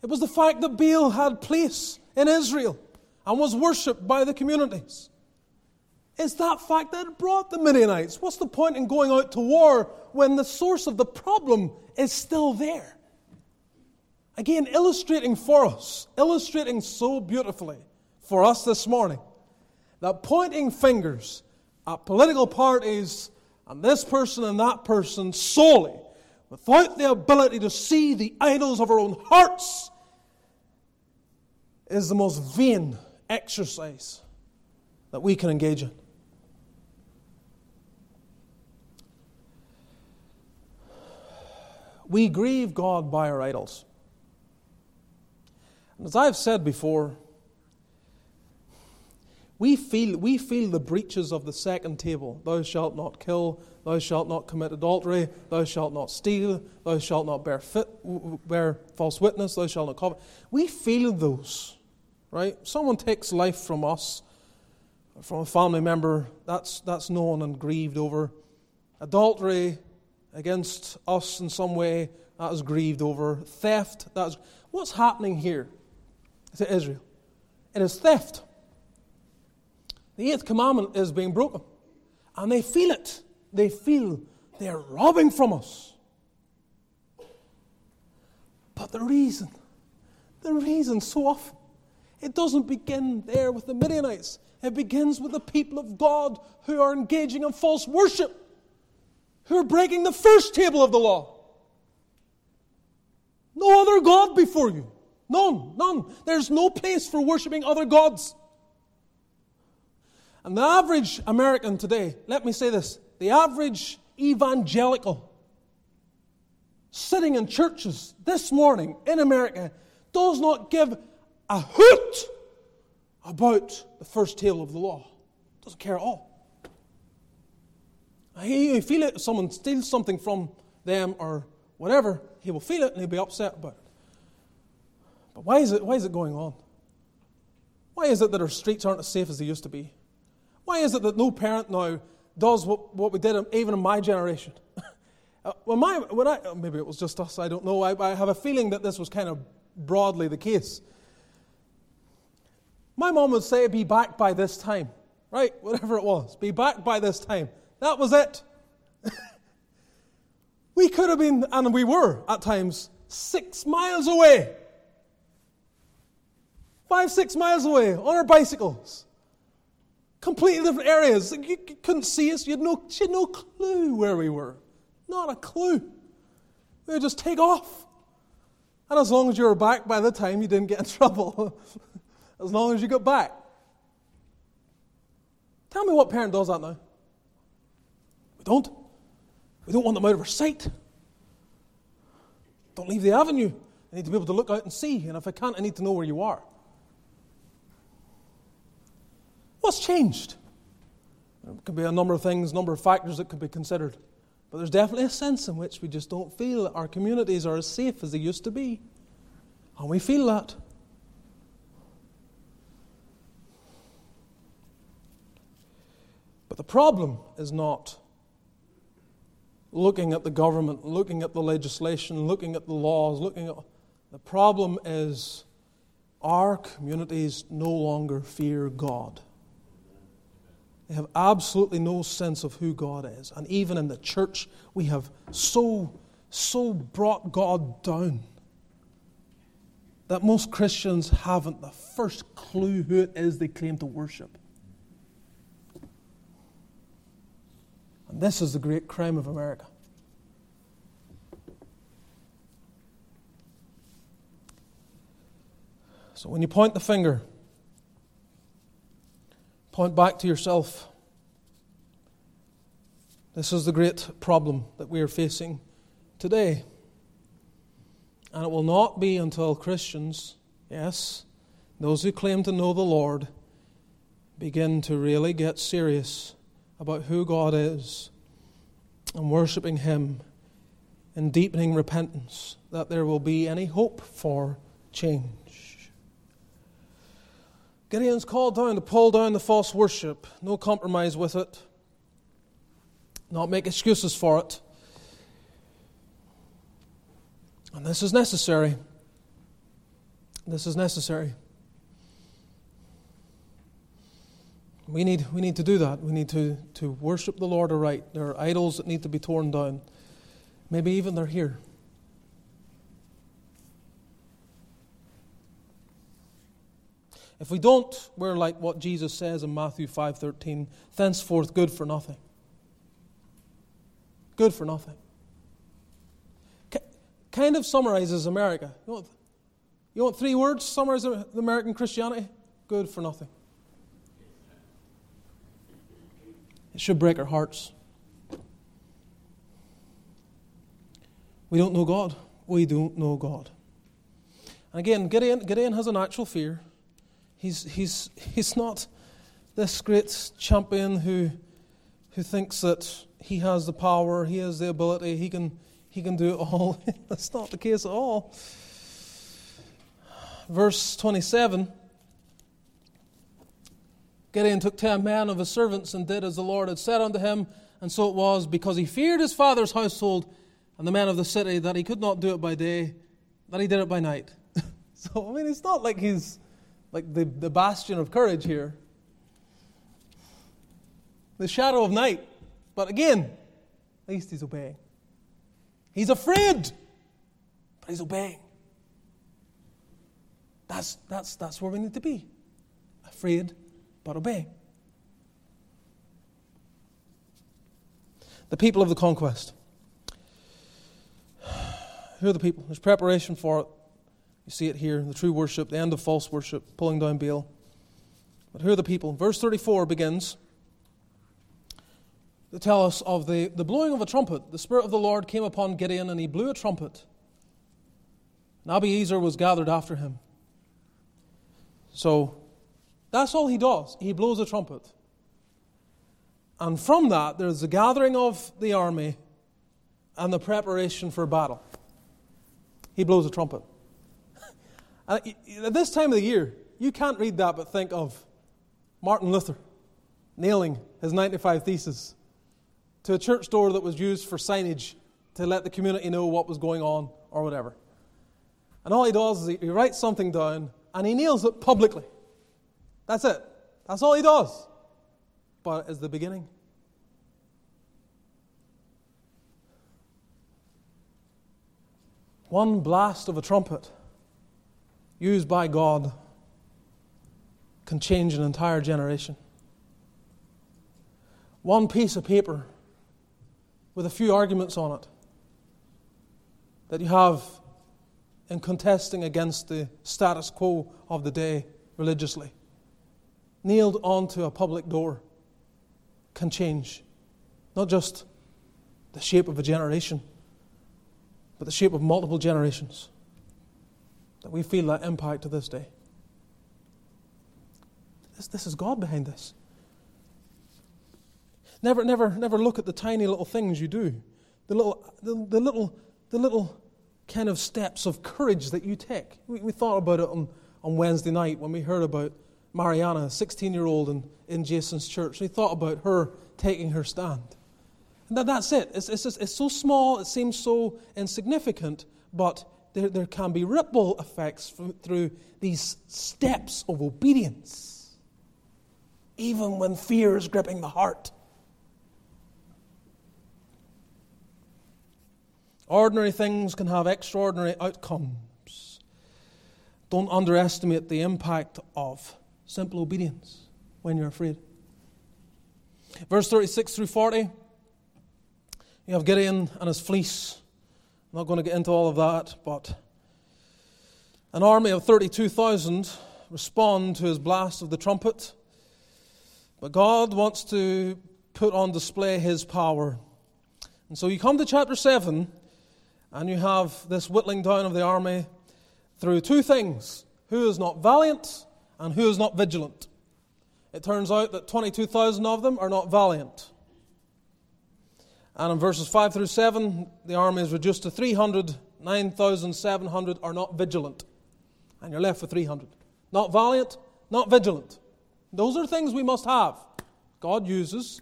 [SPEAKER 1] It was the fact that Baal had place in Israel and was worshipped by the communities. It's that fact that brought the Midianites. What's the point in going out to war when the source of the problem is still there? again, illustrating for us, illustrating so beautifully for us this morning, that pointing fingers at political parties and this person and that person solely, without the ability to see the idols of our own hearts, is the most vain exercise that we can engage in. We grieve God by our idols. And as I've said before, we feel, we feel the breaches of the second table. Thou shalt not kill, thou shalt not commit adultery, thou shalt not steal, thou shalt not bear, fit, bear false witness, thou shalt not covet. We feel those, right? Someone takes life from us, from a family member, that's, that's known and grieved over. Adultery against us in some way, that is grieved over. Theft, that is. What's happening here to Israel? It is theft. The eighth commandment is being broken. And they feel it. They feel they're robbing from us. But the reason, the reason so often, it doesn't begin there with the Midianites. It begins with the people of God who are engaging in false worship, who are breaking the first table of the law. No other God before you. None, none. There's no place for worshiping other gods. And the average American today, let me say this the average evangelical sitting in churches this morning in America does not give a hoot about the first tale of the law. Doesn't care at all. He feel it if someone steals something from them or whatever, he will feel it and he'll be upset about it. But why is it, why is it going on? Why is it that our streets aren't as safe as they used to be? Why is it that no parent now does what, what we did even in my generation? [laughs] uh, when, my, when I, maybe it was just us, I don't know. I, I have a feeling that this was kind of broadly the case. My mom would say, be back by this time, right? [laughs] Whatever it was, be back by this time. That was it. [laughs] we could have been, and we were at times, six miles away. Five, six miles away on our bicycles completely different areas. You couldn't see us. You had no, you had no clue where we were. Not a clue. We would just take off. And as long as you were back by the time you didn't get in [laughs] trouble, as long as you got back. Tell me what parent does that now? We don't. We don't want them out of our sight. Don't leave the avenue. I need to be able to look out and see. And if I can't, I need to know where you are. What's changed? There could be a number of things, a number of factors that could be considered. But there's definitely a sense in which we just don't feel that our communities are as safe as they used to be. And we feel that. But the problem is not looking at the government, looking at the legislation, looking at the laws, looking at. The problem is our communities no longer fear God. They have absolutely no sense of who God is. And even in the church, we have so, so brought God down that most Christians haven't the first clue who it is they claim to worship. And this is the great crime of America. So when you point the finger, Point back to yourself. This is the great problem that we are facing today. And it will not be until Christians, yes, those who claim to know the Lord, begin to really get serious about who God is and worshiping Him and deepening repentance that there will be any hope for change. Gideon's called down to pull down the false worship, no compromise with it, not make excuses for it. And this is necessary. This is necessary. We need, we need to do that. We need to, to worship the Lord aright. There are idols that need to be torn down. Maybe even they're here. If we don't, we're like what Jesus says in Matthew 5:13, thenceforth good for nothing. Good for nothing. kind of summarizes America. You want, you want three words summarize American Christianity? Good for nothing. It should break our hearts. We don't know God. We don't know God. And again, Gideon, Gideon has an actual fear. He's, he's, he's not this great champion who, who thinks that he has the power, he has the ability, he can, he can do it all. [laughs] That's not the case at all. Verse 27 Gideon took ten men of his servants and did as the Lord had said unto him, and so it was, because he feared his father's household and the men of the city, that he could not do it by day, that he did it by night. [laughs] so, I mean, it's not like he's like the, the bastion of courage here. The shadow of night. But again, at least he's obeying. He's afraid, but he's obeying. That's, that's, that's where we need to be. Afraid, but obeying. The people of the conquest. Who are the people? There's preparation for it. You see it here the true worship, the end of false worship, pulling down Baal. But who are the people? Verse 34 begins to tell us of the, the blowing of a trumpet. The Spirit of the Lord came upon Gideon, and he blew a trumpet. And Abiezer was gathered after him. So that's all he does. He blows a trumpet. And from that, there's the gathering of the army and the preparation for battle. He blows a trumpet. Uh, At this time of the year, you can't read that but think of Martin Luther nailing his 95 Theses to a church door that was used for signage to let the community know what was going on or whatever. And all he does is he writes something down and he nails it publicly. That's it. That's all he does. But it's the beginning. One blast of a trumpet used by God can change an entire generation. One piece of paper with a few arguments on it that you have in contesting against the status quo of the day religiously, nailed onto a public door, can change not just the shape of a generation, but the shape of multiple generations that we feel that impact to this day. This, this is God behind this. Never, never, never look at the tiny little things you do, the little, the, the little, the little kind of steps of courage that you take. We, we thought about it on, on Wednesday night when we heard about Mariana, a 16 year old in, in Jason's church. We thought about her taking her stand. And that, that's it. It's, it's, just, it's so small, it seems so insignificant, but there, there can be ripple effects from, through these steps of obedience, even when fear is gripping the heart. Ordinary things can have extraordinary outcomes. Don't underestimate the impact of simple obedience when you're afraid. Verse 36 through 40, you have Gideon and his fleece. I'm not going to get into all of that, but an army of 32,000 respond to his blast of the trumpet. But God wants to put on display his power. And so you come to chapter 7, and you have this whittling down of the army through two things who is not valiant and who is not vigilant. It turns out that 22,000 of them are not valiant. And in verses 5 through 7, the army is reduced to 300. 9,700 are not vigilant. And you're left with 300. Not valiant, not vigilant. Those are things we must have. God uses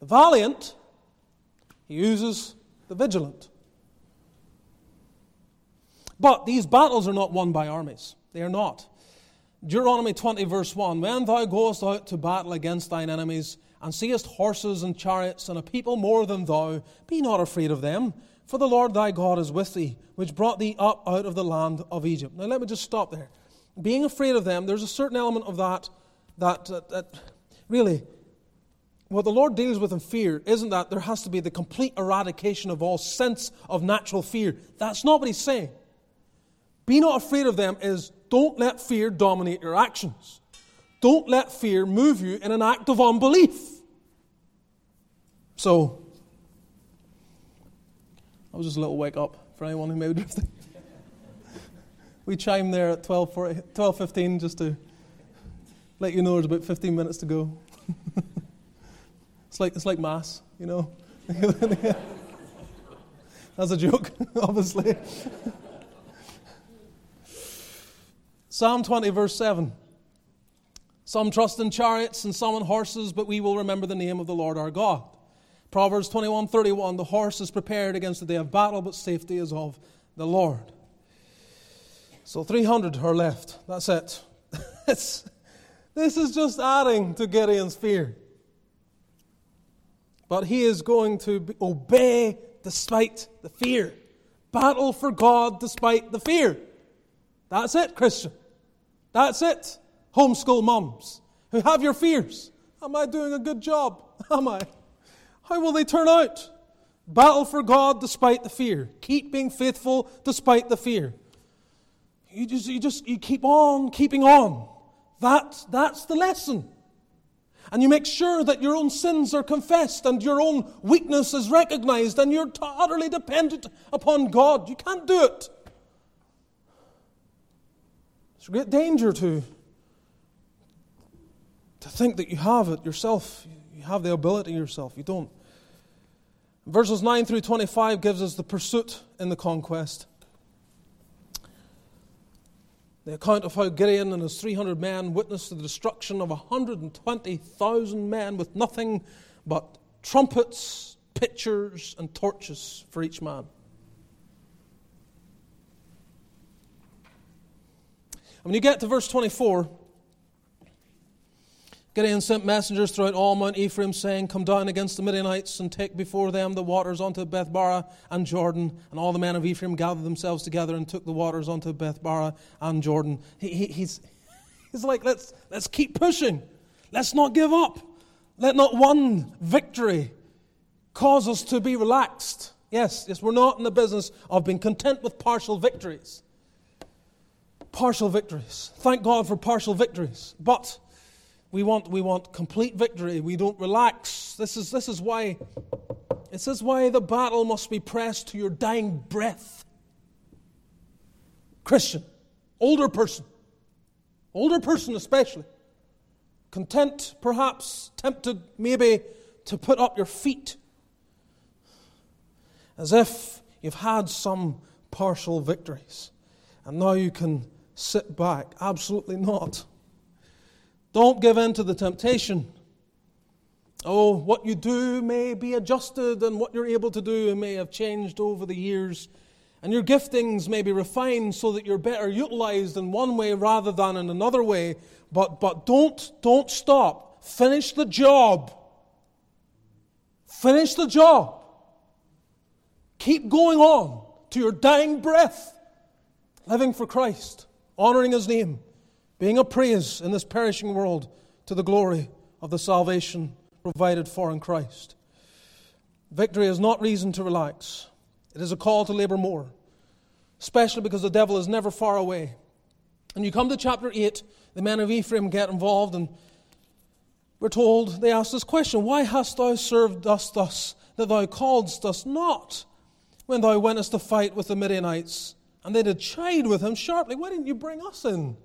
[SPEAKER 1] the valiant, He uses the vigilant. But these battles are not won by armies. They are not. Deuteronomy 20, verse 1 When thou goest out to battle against thine enemies, and seest horses and chariots and a people more than thou, be not afraid of them, for the Lord thy God is with thee, which brought thee up out of the land of Egypt. Now let me just stop there. being afraid of them, there's a certain element of that that, that, that really, what the Lord deals with in fear isn't that there has to be the complete eradication of all sense of natural fear. That's not what He's saying. Be not afraid of them is don't let fear dominate your actions. Don't let fear move you in an act of unbelief. So, that was just a little wake up for anyone who may be drifting. we chime there at 12, 12.15 just to let you know there's about 15 minutes to go. it's, like, it's like Mass, you know. [laughs] That's a joke, [laughs] obviously. Psalm 20, verse 7. Some trust in chariots and some in horses, but we will remember the name of the Lord our God. Proverbs 21, 31. The horse is prepared against the day of battle, but safety is of the Lord. So 300 are left. That's it. [laughs] this is just adding to Gideon's fear. But he is going to obey despite the fear. Battle for God despite the fear. That's it, Christian. That's it, homeschool moms who have your fears. Am I doing a good job? [laughs] Am I? How will they turn out? Battle for God despite the fear. Keep being faithful despite the fear. You just, you just you keep on keeping on. That, that's the lesson. And you make sure that your own sins are confessed and your own weakness is recognized and you're utterly dependent upon God. You can't do it. It's a great danger to, to think that you have it yourself. You have the ability yourself. You don't. Verses 9 through 25 gives us the pursuit in the conquest. The account of how Gideon and his 300 men witnessed the destruction of 120,000 men with nothing but trumpets, pitchers, and torches for each man. When you get to verse 24, Gideon sent messengers throughout all Mount Ephraim, saying, Come down against the Midianites and take before them the waters unto Bethbarah and Jordan. And all the men of Ephraim gathered themselves together and took the waters unto Bethbarah and Jordan. He, he, he's, [laughs] he's like, let's, let's keep pushing. Let's not give up. Let not one victory cause us to be relaxed. Yes, yes, we're not in the business of being content with partial victories partial victories. Thank God for partial victories. But we want, we want complete victory. We don't relax. This is, this is why this is why the battle must be pressed to your dying breath. Christian, older person, older person especially, content, perhaps tempted, maybe to put up your feet as if you've had some partial victories. And now you can sit back. Absolutely not. Don't give in to the temptation. Oh, what you do may be adjusted, and what you're able to do may have changed over the years. And your giftings may be refined so that you're better utilized in one way rather than in another way. But, but don't, don't stop. Finish the job. Finish the job. Keep going on to your dying breath, living for Christ honoring his name, being a praise in this perishing world to the glory of the salvation provided for in Christ. Victory is not reason to relax, it is a call to labor more, especially because the devil is never far away. And you come to chapter 8, the men of Ephraim get involved, and we're told, they ask this question Why hast thou served us thus, that thou calledst us not, when thou wentest to fight with the Midianites? And they did chide with him sharply. Why didn't you bring us in?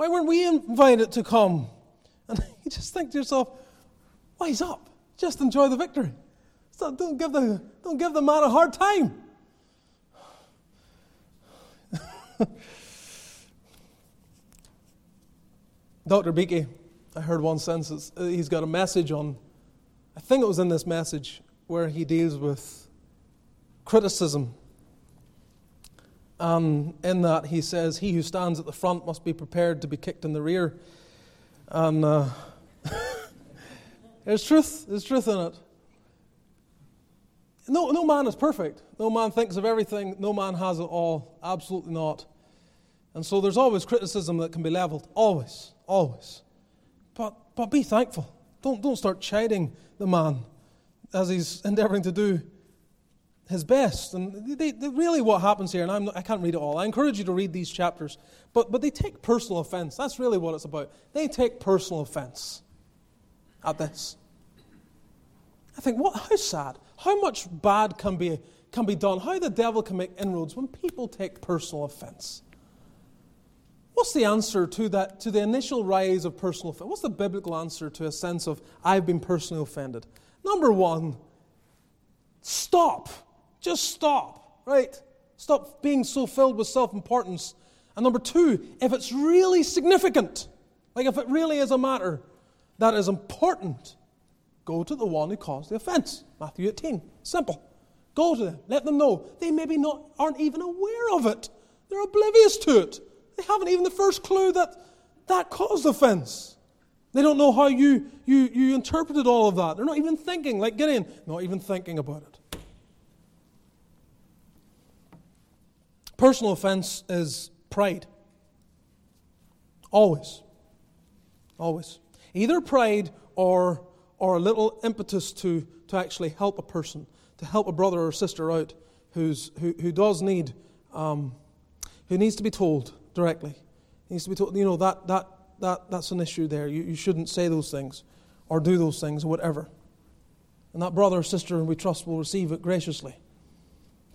[SPEAKER 1] Why weren't we invited to come? And [laughs] you just think to yourself, wise up. Just enjoy the victory. So don't, give the, don't give the man a hard time. [laughs] Dr. Beeke, I heard one sentence. Uh, he's got a message on, I think it was in this message, where he deals with criticism um, in that he says, He who stands at the front must be prepared to be kicked in the rear. And uh, [laughs] there's truth, there's truth in it. No, no man is perfect. No man thinks of everything. No man has it all. Absolutely not. And so there's always criticism that can be leveled. Always. Always. But, but be thankful. Don't, don't start chiding the man as he's endeavoring to do his best. And they, they, really, what happens here, and I'm, I can't read it all. I encourage you to read these chapters, but, but they take personal offense. That's really what it's about. They take personal offense at this. I think, what, how sad. How much bad can be, can be done? How the devil can make inroads when people take personal offense. What's the answer to that, to the initial rise of personal offense? What's the biblical answer to a sense of, I've been personally offended? Number one, stop. Just stop, right? Stop being so filled with self importance. And number two, if it's really significant, like if it really is a matter that is important, go to the one who caused the offense. Matthew 18. Simple. Go to them. Let them know. They maybe not aren't even aware of it. They're oblivious to it. They haven't even the first clue that that caused offense. They don't know how you, you, you interpreted all of that. They're not even thinking, like Gideon, not even thinking about it. Personal offense is pride. Always. Always. Either pride or, or a little impetus to, to actually help a person, to help a brother or sister out who's, who, who does need, um, who needs to be told directly. Needs to be told, you know, that, that, that, that's an issue there. You, you shouldn't say those things or do those things or whatever. And that brother or sister, we trust, will receive it graciously.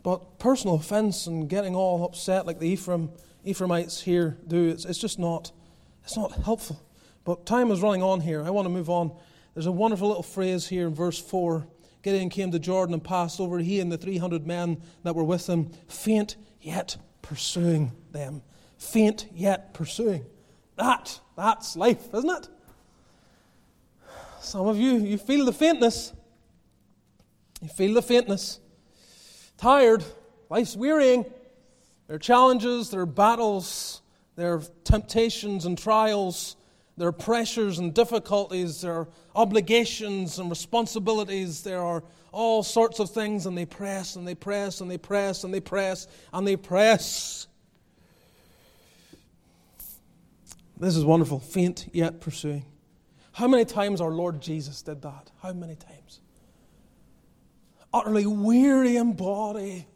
[SPEAKER 1] But personal offense and getting all upset like the Ephraim, Ephraimites here do, it's, it's just not, it's not helpful. But time is running on here. I want to move on. There's a wonderful little phrase here in verse 4. Gideon came to Jordan and passed over, he and the 300 men that were with him, faint yet pursuing them faint yet pursuing. That, that's life, isn't it? Some of you, you feel the faintness. You feel the faintness. Tired. Life's wearying. There are challenges, there are battles, there are temptations and trials, there are pressures and difficulties, there are obligations and responsibilities, there are all sorts of things, and they press and they press and they press and they press and they press. This is wonderful. Faint yet pursuing. How many times our Lord Jesus did that? How many times? Utterly weary in body.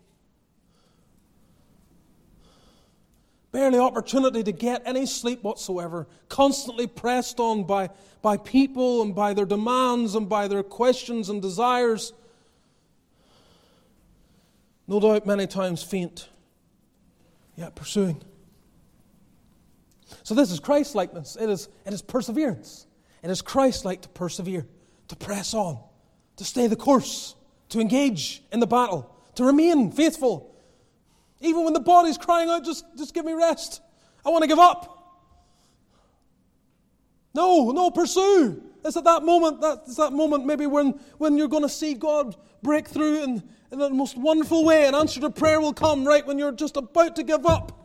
[SPEAKER 1] Barely opportunity to get any sleep whatsoever. Constantly pressed on by, by people and by their demands and by their questions and desires. No doubt many times faint, yet pursuing. So this is Christ likeness. It is, it is perseverance. It is Christ like to persevere, to press on, to stay the course, to engage in the battle, to remain faithful. Even when the body's crying out, just, just give me rest. I want to give up. No, no, pursue. It's at that moment, that's that moment maybe when, when you're going to see God break through in, in the most wonderful way. An answer to prayer will come right when you're just about to give up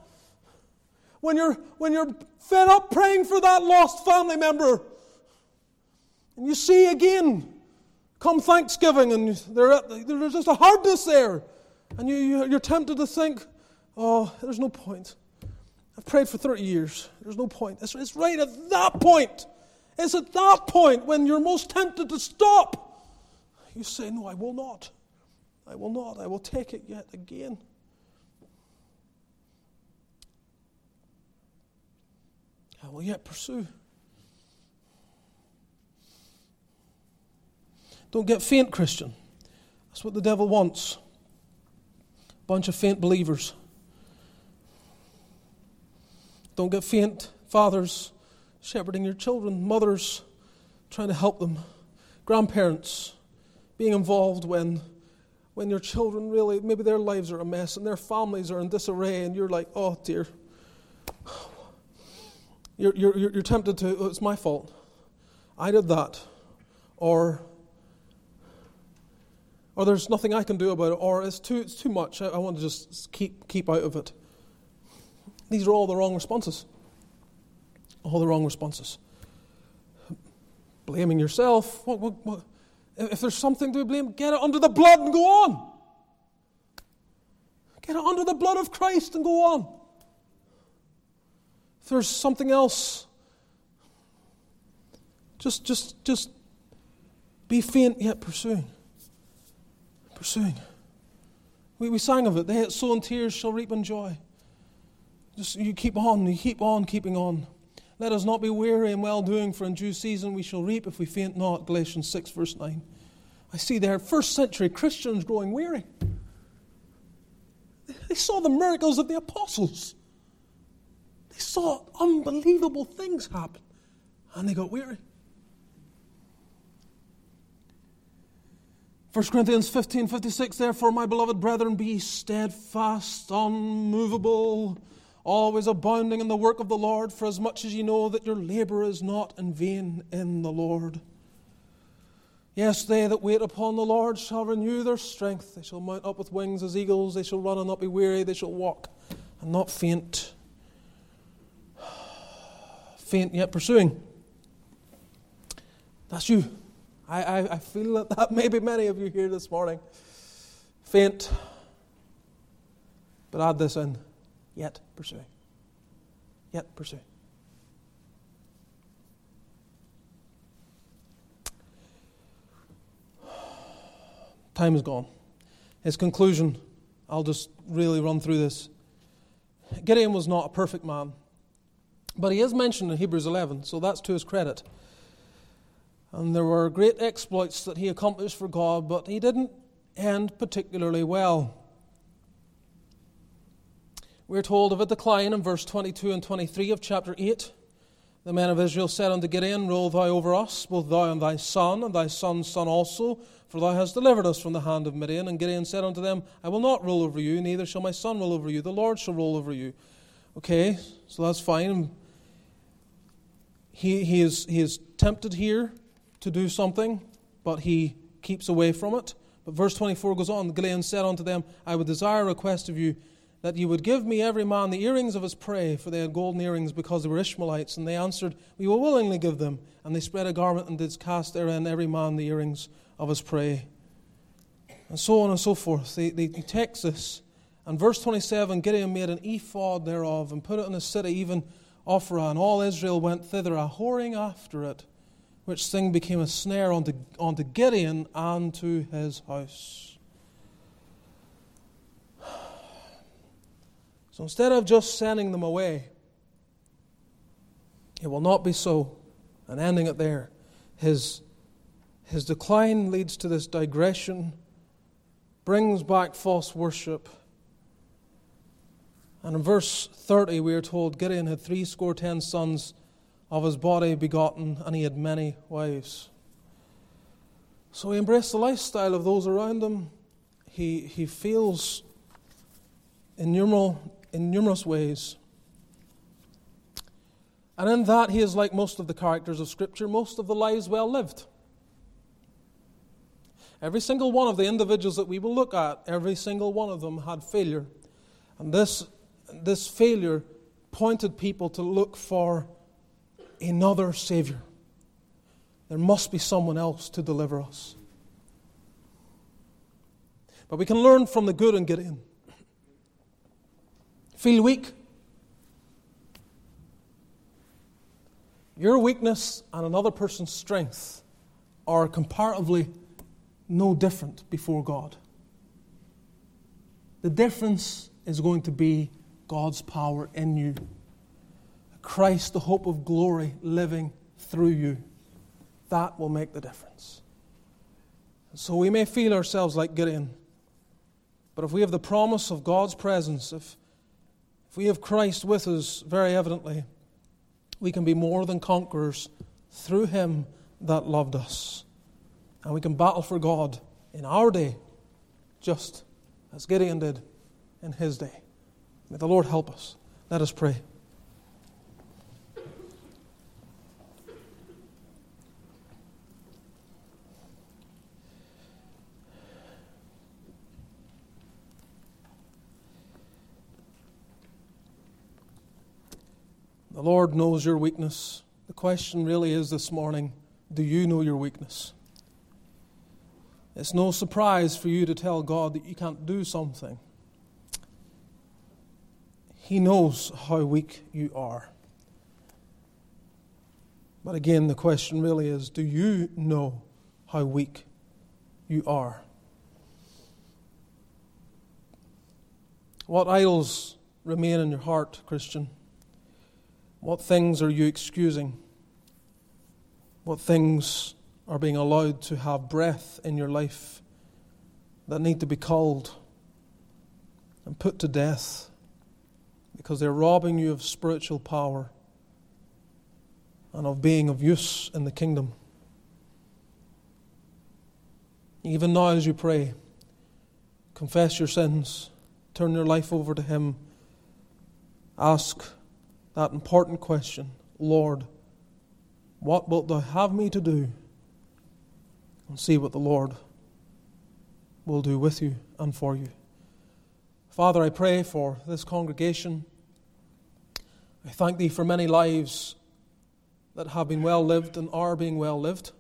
[SPEAKER 1] when you're, when you're fed up praying for that lost family member. And you see again, come Thanksgiving, and there's just a hardness there. And you, you're tempted to think, oh, there's no point. I've prayed for 30 years. There's no point. It's, it's right at that point. It's at that point when you're most tempted to stop. You say, No, I will not. I will not. I will take it yet again. I will yet pursue. Don't get faint, Christian. That's what the devil wants. A bunch of faint believers. Don't get faint, fathers shepherding your children, mothers trying to help them, grandparents being involved when when your children really maybe their lives are a mess and their families are in disarray and you're like, oh dear, you're, you're, you're tempted to, oh, it's my fault. I did that. Or, or there's nothing I can do about it. Or it's too, it's too much. I, I want to just keep, keep out of it. These are all the wrong responses. All the wrong responses. Blaming yourself. What, what, what? If there's something to blame, get it under the blood and go on. Get it under the blood of Christ and go on. if there's something else, just, just, just be faint yet pursuing. Pursuing. We, we sang of it. They that sow in tears shall reap in joy. Just you keep on, you keep on keeping on. Let us not be weary in well doing, for in due season we shall reap if we faint not. Galatians 6, verse 9. I see there, first century Christians growing weary. They saw the miracles of the apostles. They saw unbelievable things happen, and they got weary. 1 Corinthians 15 56, therefore, my beloved brethren, be steadfast, unmovable, always abounding in the work of the Lord, for as much as ye know that your labour is not in vain in the Lord. Yes, they that wait upon the Lord shall renew their strength. They shall mount up with wings as eagles. They shall run and not be weary. They shall walk and not faint. [sighs] Faint yet pursuing. That's you. I, I, I feel that that may be many of you here this morning. Faint, but add this in yet pursuing. Yet pursuing. Time is gone. His conclusion, I'll just really run through this. Gideon was not a perfect man, but he is mentioned in Hebrews 11, so that's to his credit. And there were great exploits that he accomplished for God, but he didn't end particularly well. We're told of a decline in verse 22 and 23 of chapter 8. The men of Israel said unto Gideon, Rule thou over us, both thou and thy son, and thy son's son also, for thou hast delivered us from the hand of Midian. And Gideon said unto them, I will not rule over you, neither shall my son rule over you. The Lord shall rule over you. Okay, so that's fine. He, he, is, he is tempted here to do something, but he keeps away from it. But verse 24 goes on Gideon said unto them, I would desire a request of you that you would give me every man the earrings of his prey, for they had golden earrings because they were Ishmaelites. And they answered, We will willingly give them. And they spread a garment and did cast therein every man the earrings of his prey. And so on and so forth. They, they, he takes this. And verse 27 Gideon made an ephod thereof and put it in a city, even Ophrah. And all Israel went thither, a whoring after it which thing became a snare unto, unto Gideon and to his house. So instead of just sending them away, it will not be so, and ending it there. His, his decline leads to this digression, brings back false worship. And in verse 30, we are told Gideon had three score ten sons of his body begotten, and he had many wives. So he embraced the lifestyle of those around him. He, he feels in, numeral, in numerous ways. And in that, he is like most of the characters of Scripture, most of the lives well lived. Every single one of the individuals that we will look at, every single one of them had failure. And this, this failure pointed people to look for another Savior. There must be someone else to deliver us. But we can learn from the good and get in. Feel weak? Your weakness and another person's strength are comparatively no different before God. The difference is going to be God's power in you. Christ, the hope of glory, living through you. That will make the difference. So we may feel ourselves like Gideon, but if we have the promise of God's presence, if, if we have Christ with us very evidently, we can be more than conquerors through Him that loved us. And we can battle for God in our day, just as Gideon did in his day. May the Lord help us. Let us pray. Lord knows your weakness. The question really is this morning do you know your weakness? It's no surprise for you to tell God that you can't do something. He knows how weak you are. But again, the question really is do you know how weak you are? What idols remain in your heart, Christian? What things are you excusing? What things are being allowed to have breath in your life that need to be culled and put to death because they're robbing you of spiritual power and of being of use in the kingdom? Even now, as you pray, confess your sins, turn your life over to Him, ask that important question Lord, what wilt thou have me to do? And see what the Lord will do with you and for you. Father, I pray for this congregation. I thank Thee for many lives that have been well lived and are being well lived.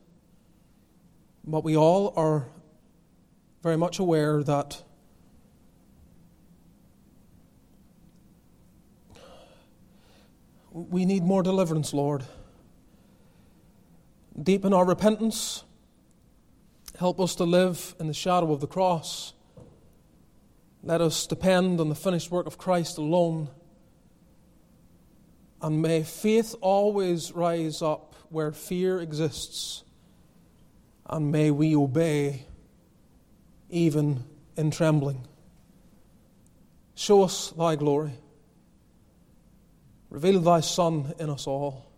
[SPEAKER 1] But we all are very much aware that we need more deliverance, Lord. Deepen our repentance. Help us to live in the shadow of the cross. Let us depend on the finished work of Christ alone. And may faith always rise up where fear exists. And may we obey even in trembling. Show us thy glory. Reveal thy Son in us all.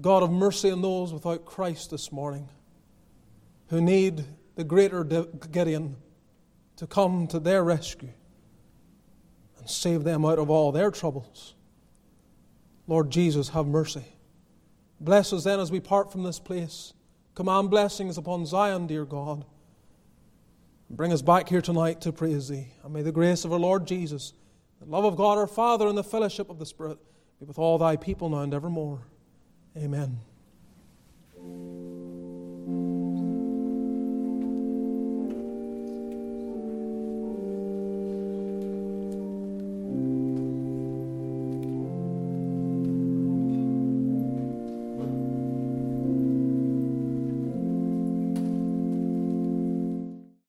[SPEAKER 1] God of mercy on those without Christ this morning who need the greater Gideon to come to their rescue and save them out of all their troubles. Lord Jesus, have mercy. Bless us then as we part from this place. Command blessings upon Zion, dear God. Bring us back here tonight to praise Thee. And may the grace of our Lord Jesus the love of God our Father and the fellowship of the Spirit be with all thy people now and evermore. Amen.